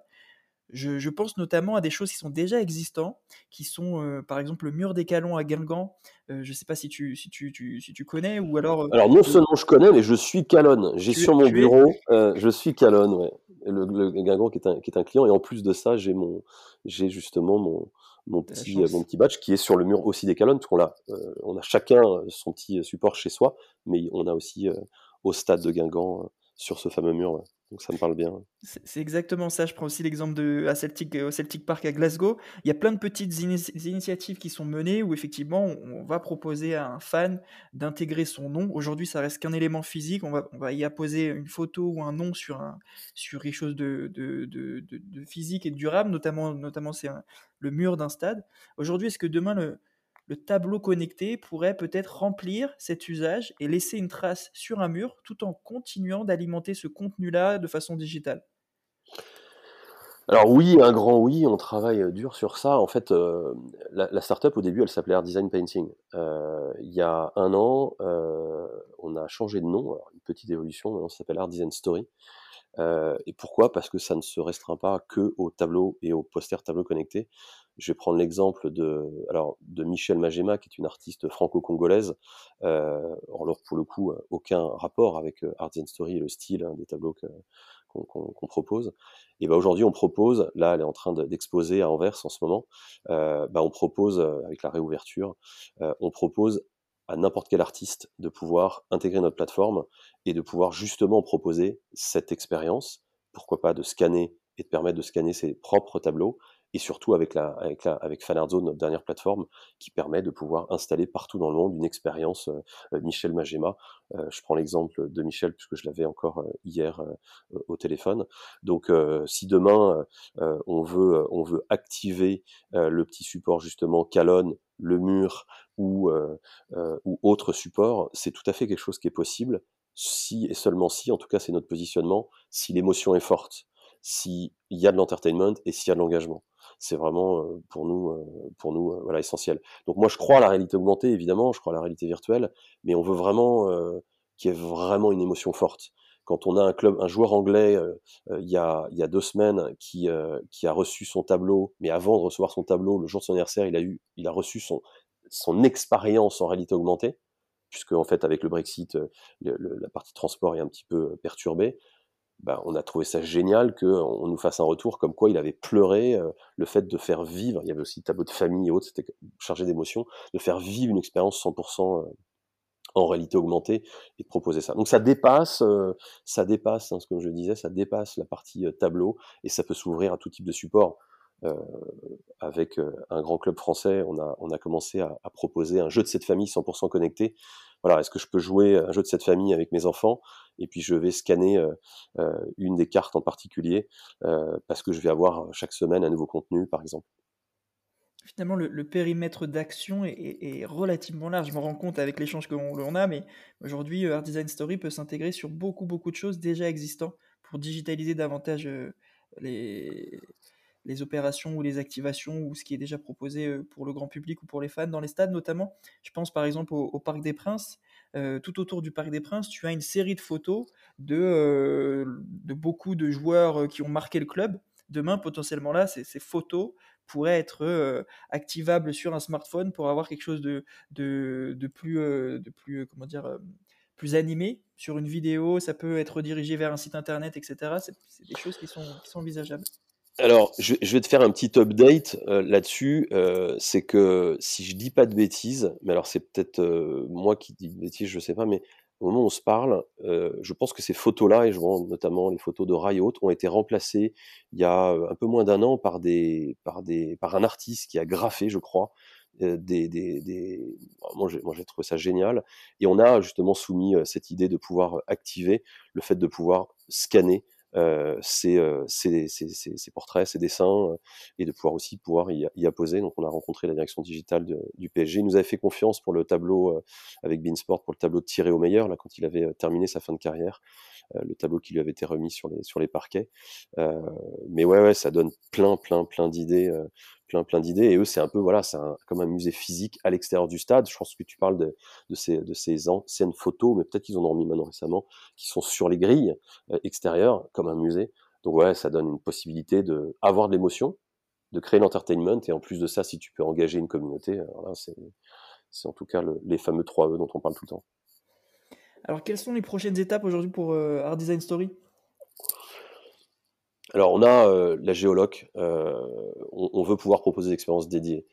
S2: Je, pense notamment à des choses qui sont déjà existantes, qui sont euh, par exemple le mur des Calons à Guingamp. Euh, je ne sais pas si tu, si, tu, si tu connais ou alors.
S3: Euh, alors non seulement je connais, mais je suis Calonne. J'ai sur mon bureau, je suis Calonne, ouais. Le, le, Guingamp qui est, un, qui est un client et en plus de ça, j'ai mon, j'ai justement mon, mon petit, mon petit badge qui est sur le mur aussi des Calonnes, parce qu'on a, on a chacun son petit support chez soi, mais on a aussi au stade de Guingamp sur ce fameux mur. Donc ça me parle bien.
S2: C'est exactement ça. Je prends aussi l'exemple de Celtic, au Celtic Park à Glasgow. Il y a plein de petites initiatives qui sont menées où effectivement on, va proposer à un fan d'intégrer son nom. Aujourd'hui, ça reste qu'un élément physique. On va, y apposer une photo ou un nom sur, sur quelque chose de, de, de, de physique et durable, notamment, notamment c'est le mur d'un stade. Aujourd'hui, est-ce que demain le, le tableau connecté pourrait peut-être remplir cet usage et laisser une trace sur un mur tout en continuant d'alimenter ce contenu-là de façon digitale
S3: alors oui, un grand oui, on travaille euh, dur sur ça. En fait, euh, la, startup au début, elle s'appelait Art Design Painting. Euh, il y a un an, on a changé de nom, une petite évolution, ça s'appelle Art Design Story. et pourquoi? Parce que ça ne se restreint pas que au tableau et au poster tableau connecté. Je vais prendre l'exemple de, alors, de Michel Magema, qui est une artiste franco-congolaise. Euh, alors, pour le coup, aucun rapport avec euh, Art and Story et le style hein, des tableaux qu'on propose. Et ben aujourd'hui, on propose, là, elle est en train d'exposer à Anvers en ce moment, euh, bah, on propose, euh, avec la réouverture, euh, on propose à n'importe quel artiste de pouvoir intégrer notre plateforme et de pouvoir justement proposer cette expérience, pourquoi pas de scanner et de permettre de scanner ses propres tableaux et surtout avec, la, avec, la, avec FanArtZone, notre dernière plateforme, qui permet de pouvoir installer partout dans le monde une expérience euh, Michel Magema. Euh, je prends l'exemple de Michel puisque je l'avais encore euh, hier au téléphone. Donc, si demain on veut on veut activer le petit support justement Calonne, le mur ou ou autre support, c'est tout à fait quelque chose qui est possible si et seulement si, en tout cas c'est notre positionnement, si l'émotion est forte, s'il y a de l'entertainment et s'il y a de l'engagement c'est vraiment euh, pour nous, euh, pour nous euh, voilà, essentiel. Donc moi, je crois à la réalité augmentée, évidemment, je crois à la réalité virtuelle, mais on veut vraiment qu'il y ait vraiment une émotion forte. Quand on a un club, un joueur anglais, il, y a, il y a deux semaines, qui, qui a reçu son tableau, mais avant de recevoir son tableau, le jour de son anniversaire, il a eu, il a reçu son, son expérience en réalité augmentée, puisque en fait avec le Brexit, la partie transport est un petit peu perturbée. Bah, on a trouvé ça génial qu'on nous fasse un retour comme quoi il avait pleuré euh, le fait de faire vivre, il y avait aussi tableau de famille et autres, c'était chargé d'émotions, de faire vivre une expérience 100% euh, en réalité augmentée et de proposer ça. Donc ça dépasse, euh, ça dépasse, hein, comme je disais, ça dépasse la partie tableau et ça peut s'ouvrir à tout type de support. Avec un grand club français, on a, commencé à, proposer un jeu de cette famille 100% connecté voilà, est-ce que je peux jouer un jeu de cette famille avec mes enfants? Et puis je vais scanner euh, euh, une des cartes en particulier euh, parce que je vais avoir chaque semaine un nouveau contenu, par exemple.
S2: Finalement, le, périmètre d'action est, relativement large. Je me rends compte avec l'échange que l'on a, mais aujourd'hui, Art Design Story peut s'intégrer sur beaucoup, beaucoup de choses déjà existantes pour digitaliser davantage les, les opérations ou les activations ou ce qui est déjà proposé euh, pour le grand public ou pour les fans dans les stades notamment. Je pense par exemple au, Parc des Princes. Euh, tout autour du Parc des Princes, tu as une série de photos de, euh, de beaucoup de joueurs qui ont marqué le club. Demain, potentiellement là, ces, photos pourraient être activables sur un smartphone pour avoir quelque chose de, de, de plus, de plus comment dire, plus animé sur une vidéo. Ça peut être dirigé vers un site internet, etc. C'est des choses qui sont envisageables.
S3: Alors, je, vais te faire un petit update euh, là-dessus. Euh, c'est que si je dis pas de bêtises, mais alors c'est peut-être euh, moi qui dis de bêtises, je sais pas, mais au moment où on se parle, je pense que ces photos-là, et je vois notamment les photos de Riot, ont été remplacées il y a un peu moins d'un an par des, par des, par un artiste qui a graffé, je crois, des, des, des... moi j'ai trouvé ça génial et on a justement soumis cette idée de pouvoir activer le fait de pouvoir scanner euh, ces, portraits, ces dessins, euh, et de pouvoir aussi pouvoir y, y, apposer. Donc on a rencontré la direction digitale du PSG. Il nous avait fait confiance pour le tableau euh, avec Beansport, pour le tableau de Thierry au meilleur, là quand il avait terminé sa fin de carrière, le tableau qui lui avait été remis sur les, sur les parquets. mais ouais, ouais, ça donne plein, plein, plein d'idées plein plein d'idées et eux c'est un peu voilà c'est comme un musée physique à l'extérieur du stade. Je pense que tu parles de, de ces de ces anciennes photos mais peut-être qu'ils ont remis maintenant récemment qui sont sur les grilles euh, extérieures comme un musée. Donc ouais, ça donne une possibilité de avoir de l'émotion, de créer l'entertainment, et en plus de ça, si tu peux engager une communauté, c'est, c'est en tout cas les fameux 3 E dont on parle tout le temps.
S2: Alors, quelles sont les prochaines étapes aujourd'hui pour euh, Art Design Story?
S3: Alors, on a euh, la géoloc, euh, on, veut pouvoir proposer des expériences dédiées.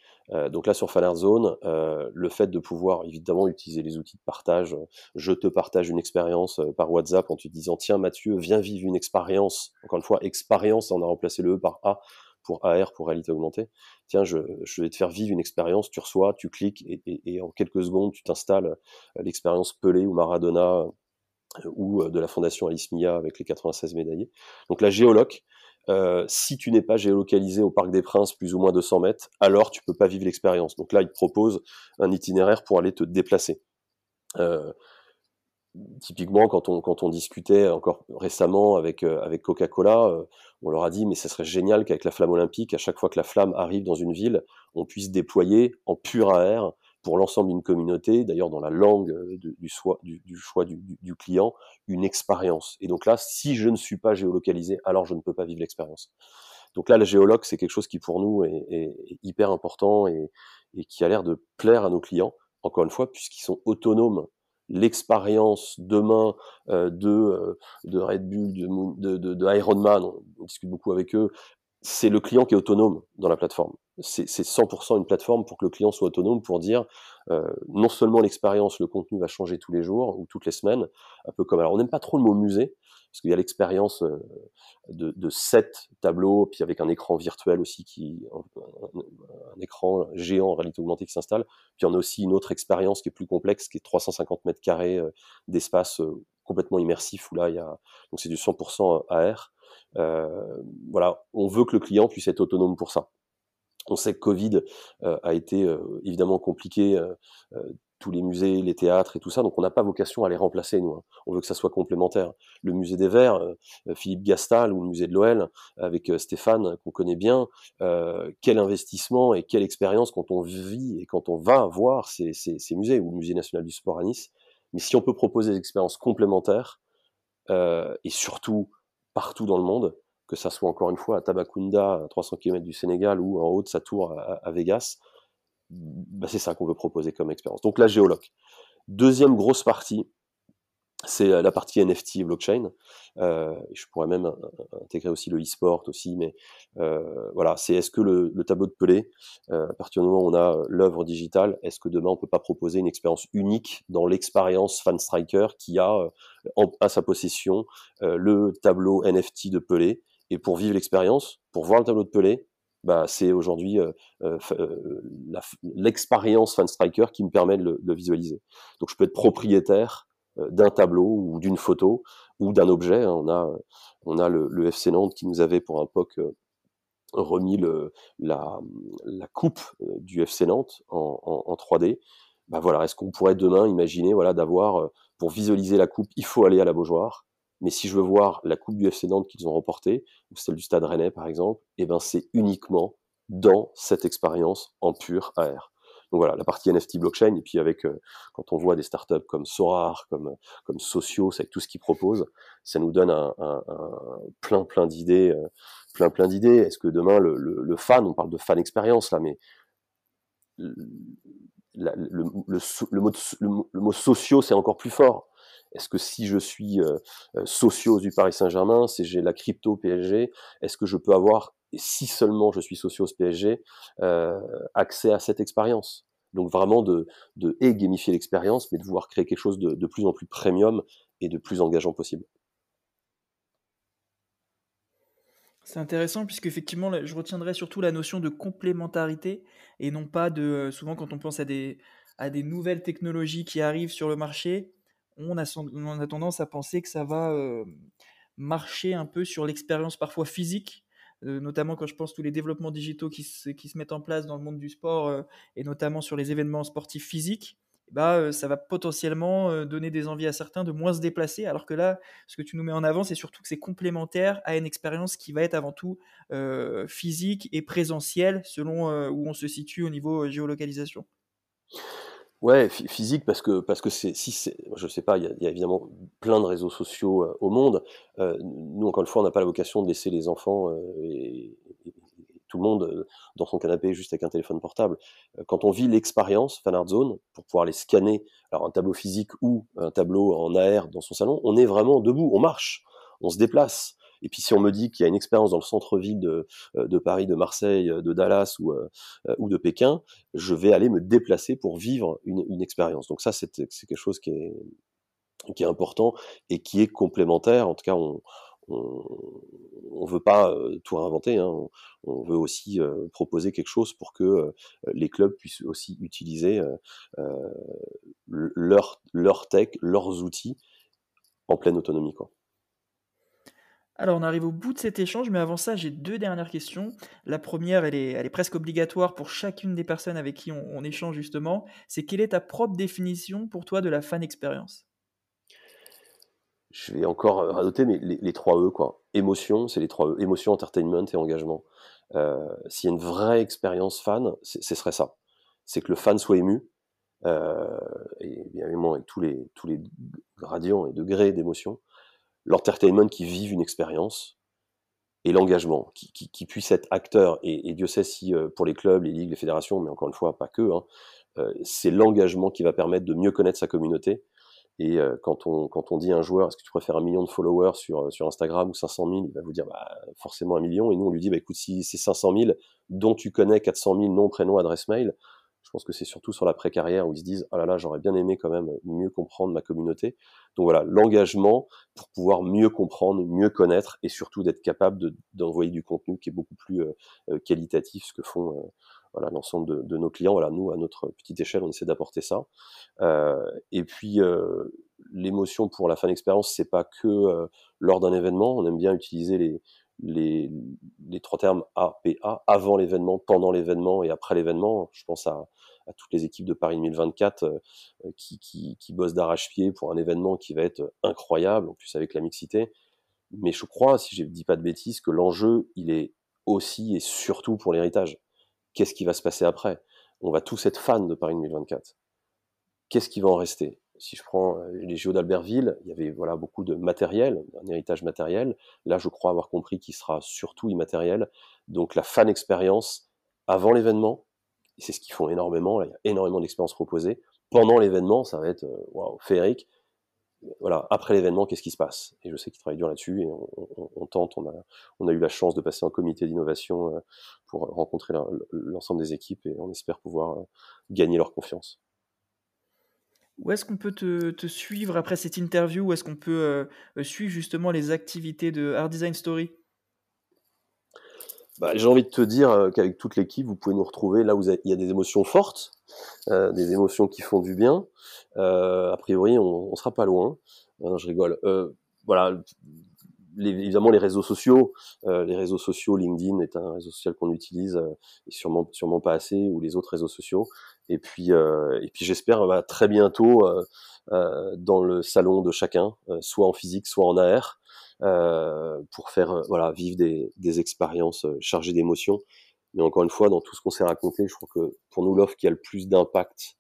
S3: donc là, sur Fanart Zone, le fait de pouvoir évidemment utiliser les outils de partage, je te partage une expérience par WhatsApp en te disant tiens Mathieu, viens vivre une expérience. Encore une fois, expérience, on a remplacé le E par A pour AR, pour réalité augmentée. Tiens, je, vais te faire vivre une expérience, tu reçois, tu cliques et, en quelques secondes, tu t'installes euh, l'expérience Pelé ou Maradona euh, ou euh, de la fondation Alice Mia avec les 96 médaillés. Donc la géoloc, si tu n'es pas géolocalisé au Parc des Princes plus ou moins 200 mètres, alors tu peux pas vivre l'expérience. Donc là, il te propose un itinéraire pour aller te déplacer typiquement, quand on, quand on discutait encore récemment avec, euh, avec Coca-Cola, euh, on leur a dit, mais ce serait génial qu'avec la flamme olympique, à chaque fois que la flamme arrive dans une ville, on puisse déployer en pur AR pour l'ensemble d'une communauté, d'ailleurs dans la langue euh, du, choix du, client, une expérience. Et donc là, si je ne suis pas géolocalisé, alors je ne peux pas vivre l'expérience. Donc là, la géologue, c'est quelque chose qui pour nous est, hyper important et, et qui a l'air de plaire à nos clients, encore une fois, puisqu'ils sont autonomes l'expérience demain euh, de, euh, de Red Bull, de, de, de, Ironman, on, discute beaucoup avec eux, c'est le client qui est autonome dans la plateforme. C'est 100% une plateforme pour que le client soit autonome, pour dire euh, non seulement l'expérience, le contenu va changer tous les jours ou toutes les semaines, un peu comme alors on n'aime pas trop le mot musée, parce qu'il y a l'expérience euh, de, de sept tableaux, puis avec un écran virtuel aussi, qui un, écran géant en réalité augmentée qui s'installe. Puis on a aussi une autre expérience qui est plus complexe, qui est 350 mètres carrés euh, d'espace euh, complètement immersif, où là il y a donc c'est du 100% AR. Voilà, on veut que le client puisse être autonome pour ça. On sait que Covid a été évidemment compliqué tous les musées, les théâtres et tout ça. Donc on n'a pas vocation à les remplacer, nous. Hein. On veut que ça soit complémentaire. Le musée des Verts, euh, euh, Philippe Gastal ou le musée de l'OL, avec euh, Stéphane, qu'on connaît bien, quel investissement et quelle expérience quand on vit et quand on va voir ces, musées, ou le musée national du sport à Nice. Mais si on peut proposer des expériences complémentaires, et surtout partout dans le monde, que ça soit encore une fois à Tabakunda, à 300 km du Sénégal, ou en haut de sa tour à Vegas, bah, c'est ça qu'on veut proposer comme expérience. Donc la géoloc. Deuxième grosse partie, c'est euh, la partie NFT blockchain. Euh, je pourrais même euh, intégrer aussi le e-sport aussi, mais euh, voilà, c'est est-ce que le, tableau de Pelé, euh, à partir du moment où on a l'œuvre digitale, est-ce que demain on peut pas proposer une expérience unique dans l'expérience fan striker qui a à sa possession le tableau NFT de Pelé? Et pour vivre l'expérience, pour voir le tableau de Pelé, bah, c'est aujourd'hui euh, euh, euh l'expérience fan striker qui me permet de le, visualiser. Donc je peux être propriétaire euh, d'un tableau ou d'une photo ou d'un objet. Hein. On a on a le, le, FC Nantes qui nous avait pour un POC remis le, la, la coupe du FC Nantes en, en, en 3D. Bah voilà, est-ce qu'on pourrait demain imaginer voilà d'avoir pour visualiser la coupe, il faut aller à la Beaujoire mais si je veux voir la Coupe du FC Nantes qu'ils ont remportée, ou celle du Stade Rennais par exemple, eh ben c'est uniquement dans cette expérience en pur AR. Donc voilà, la partie NFT blockchain, et puis avec, euh, quand on voit des startups comme Sorar, comme, comme Socios, avec tout ce qu'ils proposent, ça nous donne un, un, un plein, plein d'idées, euh, plein, plein d'idées. Est-ce que demain, le, le, le, fan, on parle de fan expérience là, mais le, le, mot, le, mot sociaux, c'est encore plus fort. Est-ce que si je suis euh, euh socios du Paris Saint-Germain, si j'ai la crypto PSG, est-ce que je peux avoir, si seulement je suis socios PSG, euh, accès à cette expérience? Donc vraiment de, gamifier l'expérience, mais de vouloir créer quelque chose de, plus en plus premium et de plus engageant possible.
S2: C'est intéressant puisque effectivement, je retiendrai surtout la notion de complémentarité et non pas de euh, souvent quand on pense à des nouvelles technologies qui arrivent sur le marché, on a, tendance à penser que ça va euh, marcher un peu sur l'expérience parfois physique, euh, notamment quand je pense tous les développements digitaux qui se, qui se mettent en place dans le monde du sport euh, et notamment sur les événements sportifs physiques. Bah, ça va potentiellement donner des envies à certains de moins se déplacer, alors que là, ce que tu nous mets en avant, c'est surtout que c'est complémentaire à une expérience qui va être avant tout physique et présentielle selon où on se situe au niveau géolocalisation.
S3: Ouais, physique parce que parce que c'est si c'est je sais pas, il y a, évidemment plein de réseaux sociaux au monde. nous encore une fois, on n'a pas la vocation de laisser les enfants et, tout le monde dans son canapé juste avec un téléphone portable. Quand on vit l'expérience Fanart Zone pour pouvoir les scanner, alors un tableau physique ou un tableau en AR dans son salon, on est vraiment debout, on marche, on se déplace. Et puis si on me dit qu'il y a une expérience dans le centre-ville de, de, Paris, de Marseille, de Dallas ou, ou de Pékin, je vais aller me déplacer pour vivre une, une expérience. Donc ça, c'est quelque chose qui est, qui est important et qui est complémentaire. En tout cas, on, on ne veut pas tout réinventer, hein. on, veut aussi proposer quelque chose pour que les clubs puissent aussi utiliser leur, leur tech, leurs outils en pleine autonomie. Quoi.
S2: Alors, on arrive au bout de cet échange, mais avant ça, j'ai deux dernières questions. La première, elle est, presque obligatoire pour chacune des personnes avec qui on, échange justement. C'est quelle est ta propre définition pour toi de la fan expérience?
S3: Je vais encore euh, rajouter mais les, trois E, quoi. Émotion, c'est les trois E. Émotion, entertainment et engagement. Euh, S'il y a une vraie expérience fan, ce serait ça. C'est que le fan soit ému, euh, et bien évidemment avec tous les gradients et degrés d'émotion. L'entertainment qui vive une expérience, et l'engagement, qui, qui, qui, puisse être acteur. Et, et Dieu sait si euh, pour les clubs, les ligues, les fédérations, mais encore une fois, pas que, hein, euh, c'est l'engagement qui va permettre de mieux connaître sa communauté et euh, quand, on, quand on dit à un joueur, est-ce que tu préfères un million de followers sur, sur Instagram ou 500 000 Il va vous dire bah, forcément un million. Et nous, on lui dit, bah, écoute, si c'est 500 000 dont tu connais 400 000 noms, prénoms, adresse mail, pense que c'est surtout sur la pré-carrière où ils se disent, ah là là, j'aurais bien aimé quand même mieux comprendre ma communauté. Donc voilà, l'engagement pour pouvoir mieux comprendre, mieux connaître et surtout d'être capable d'envoyer du contenu qui est beaucoup plus euh, euh, qualitatif, ce que font voilà l'ensemble de, nos clients. Voilà, nous à notre petite échelle, on essaie d'apporter ça. Euh, et puis euh, l'émotion pour la fan expérience, c'est pas que euh, lors d'un événement. On aime bien utiliser les les, trois termes APA, avant l'événement, pendant l'événement et après l'événement. Je pense à, toutes les équipes de Paris 2024 euh, qui, qui, qui bossent d'arrache-pied pour un événement qui va être incroyable, en plus avec la mixité. Mais je crois, si je ne dis pas de bêtises, que l'enjeu, il est aussi et surtout pour l'héritage qu'est-ce qui va se passer après? On va tous être fans de Paris 2024. Qu'est-ce qui va en rester? Si je prends euh, les JO d'Albertville, il y avait voilà beaucoup de matériel, un héritage matériel. Là, je crois avoir compris qu'il sera surtout immatériel. Donc la fan expérience avant l'événement, c'est ce qu'ils font énormément. il y a énormément d'expériences proposées. Pendant l'événement, ça va être euh, waouh, féerique voilà, après l'événement, qu'est-ce qui se passe? Et je sais qu'ils travaillent dur là-dessus et on, tente, on a, eu la chance de passer un comité d'innovation euh, pour rencontrer l'ensemble des équipes et on espère pouvoir gagner leur confiance.
S2: Où est-ce qu'on peut te, suivre après cette interview? Où est-ce qu'on peut euh, suivre justement les activités de Art Design Story?
S3: Bah, J'ai envie de te dire qu'avec toute l'équipe, vous pouvez nous retrouver là où il y a des émotions fortes, des émotions qui font du bien. Euh, a priori, on, on sera pas loin. Non, je rigole. Euh, voilà, évidemment les réseaux sociaux, euh, les réseaux sociaux, LinkedIn est un réseau social qu'on utilise euh, et sûrement sûrement pas assez, ou les autres réseaux sociaux. Et puis euh, et puis j'espère bah, très bientôt dans le salon de chacun, soit en physique, soit en AR, pour faire voilà vivre des, des expériences chargées d'émotions. Mais encore une fois, dans tout ce qu'on s'est raconté, je crois que pour nous l'offre qui a le plus d'impact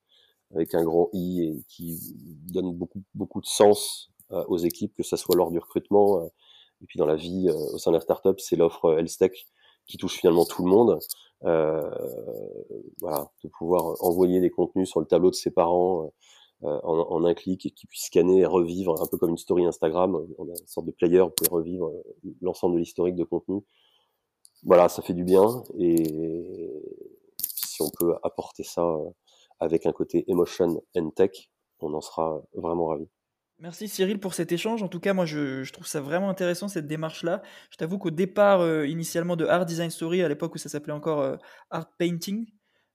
S3: avec un grand I et qui donne beaucoup beaucoup de sens euh, aux équipes, que ce soit lors du recrutement euh, et puis dans la vie euh, au sein de la startup, c'est l'offre Health qui touche finalement tout le monde. Voilà, de pouvoir envoyer des contenus sur le tableau de ses parents en, en, un clic et qui puisse scanner et revivre un peu comme une story Instagram. On a une sorte de player, vous pouvez revivre l'ensemble de l'historique de contenu. Voilà, ça fait du bien et si on peut apporter ça avec un côté emotion and tech, on en sera vraiment ravi.
S2: Merci Cyril pour cet échange. En tout cas, moi, je, trouve ça vraiment intéressant cette démarche-là. Je t'avoue qu'au départ, euh, initialement de Art Design Story, à l'époque où ça s'appelait encore euh, Art Painting,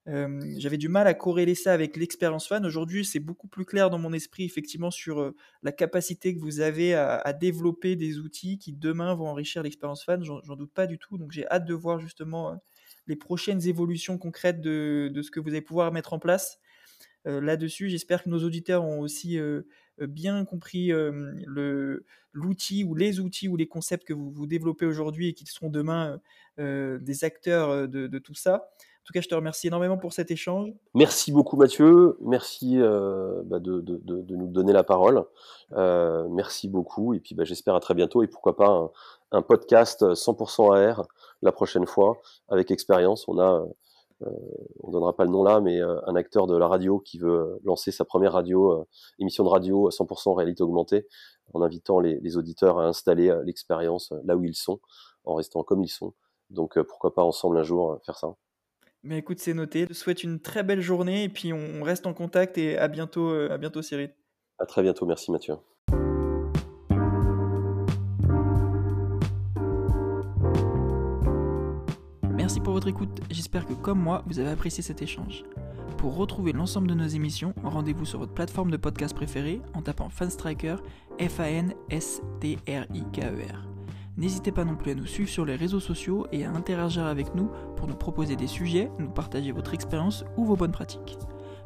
S2: euh, j'avais du mal à corréler ça avec l'expérience fan. Aujourd'hui, c'est beaucoup plus clair dans mon esprit, effectivement, sur la capacité que vous avez à, développer des outils qui demain vont enrichir l'expérience fan. J'en doute pas du tout. Donc, j'ai hâte de voir justement les prochaines évolutions concrètes de, ce que vous allez pouvoir mettre en place là-dessus. J'espère que nos auditeurs ont aussi bien compris l'outil ou les outils ou les concepts que vous, vous développez aujourd'hui et qui seront demain des acteurs de, tout ça. En tout cas, je te remercie énormément pour cet échange.
S3: Merci beaucoup Mathieu, merci euh, bah, de, nous donner la parole. Euh, merci beaucoup et puis bah, j'espère à très bientôt et pourquoi pas un, un, podcast 100% AR la prochaine fois avec expérience. On a euh, on donnera pas le nom là, mais euh, un acteur de la radio qui veut lancer sa première radio, euh, émission de radio à 100% réalité augmentée, en invitant les, auditeurs à installer l'expérience là où ils sont, en restant comme ils sont. Donc pourquoi pas ensemble un jour faire ça.
S2: Mais écoute, c'est noté. Je te souhaite une très belle journée et puis on reste en contact et à bientôt, à bientôt Cyril.
S3: À très bientôt, merci Mathieu.
S2: Votre écoute, j'espère que comme moi, vous avez apprécié cet échange. Pour retrouver l'ensemble de nos émissions, rendez-vous sur votre plateforme de podcast préférée en tapant Fanstriker, F-A-N-S-T-R-I-K-E-R. N'hésitez pas non plus à nous suivre sur les réseaux sociaux et à interagir avec nous pour nous proposer des sujets, nous partager votre expérience ou vos bonnes pratiques.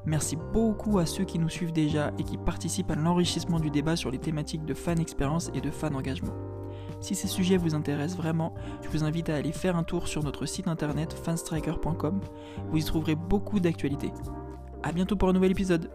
S2: Merci beaucoup à ceux qui nous suivent déjà et qui participent à l'enrichissement du débat sur les thématiques de fan expérience et de fan engagement. Si ces sujets vous intéressent vraiment, je vous invite à aller faire un tour sur notre site internet fanstriker.com vous y trouverez beaucoup d'actualités. A bientôt pour un nouvel épisode.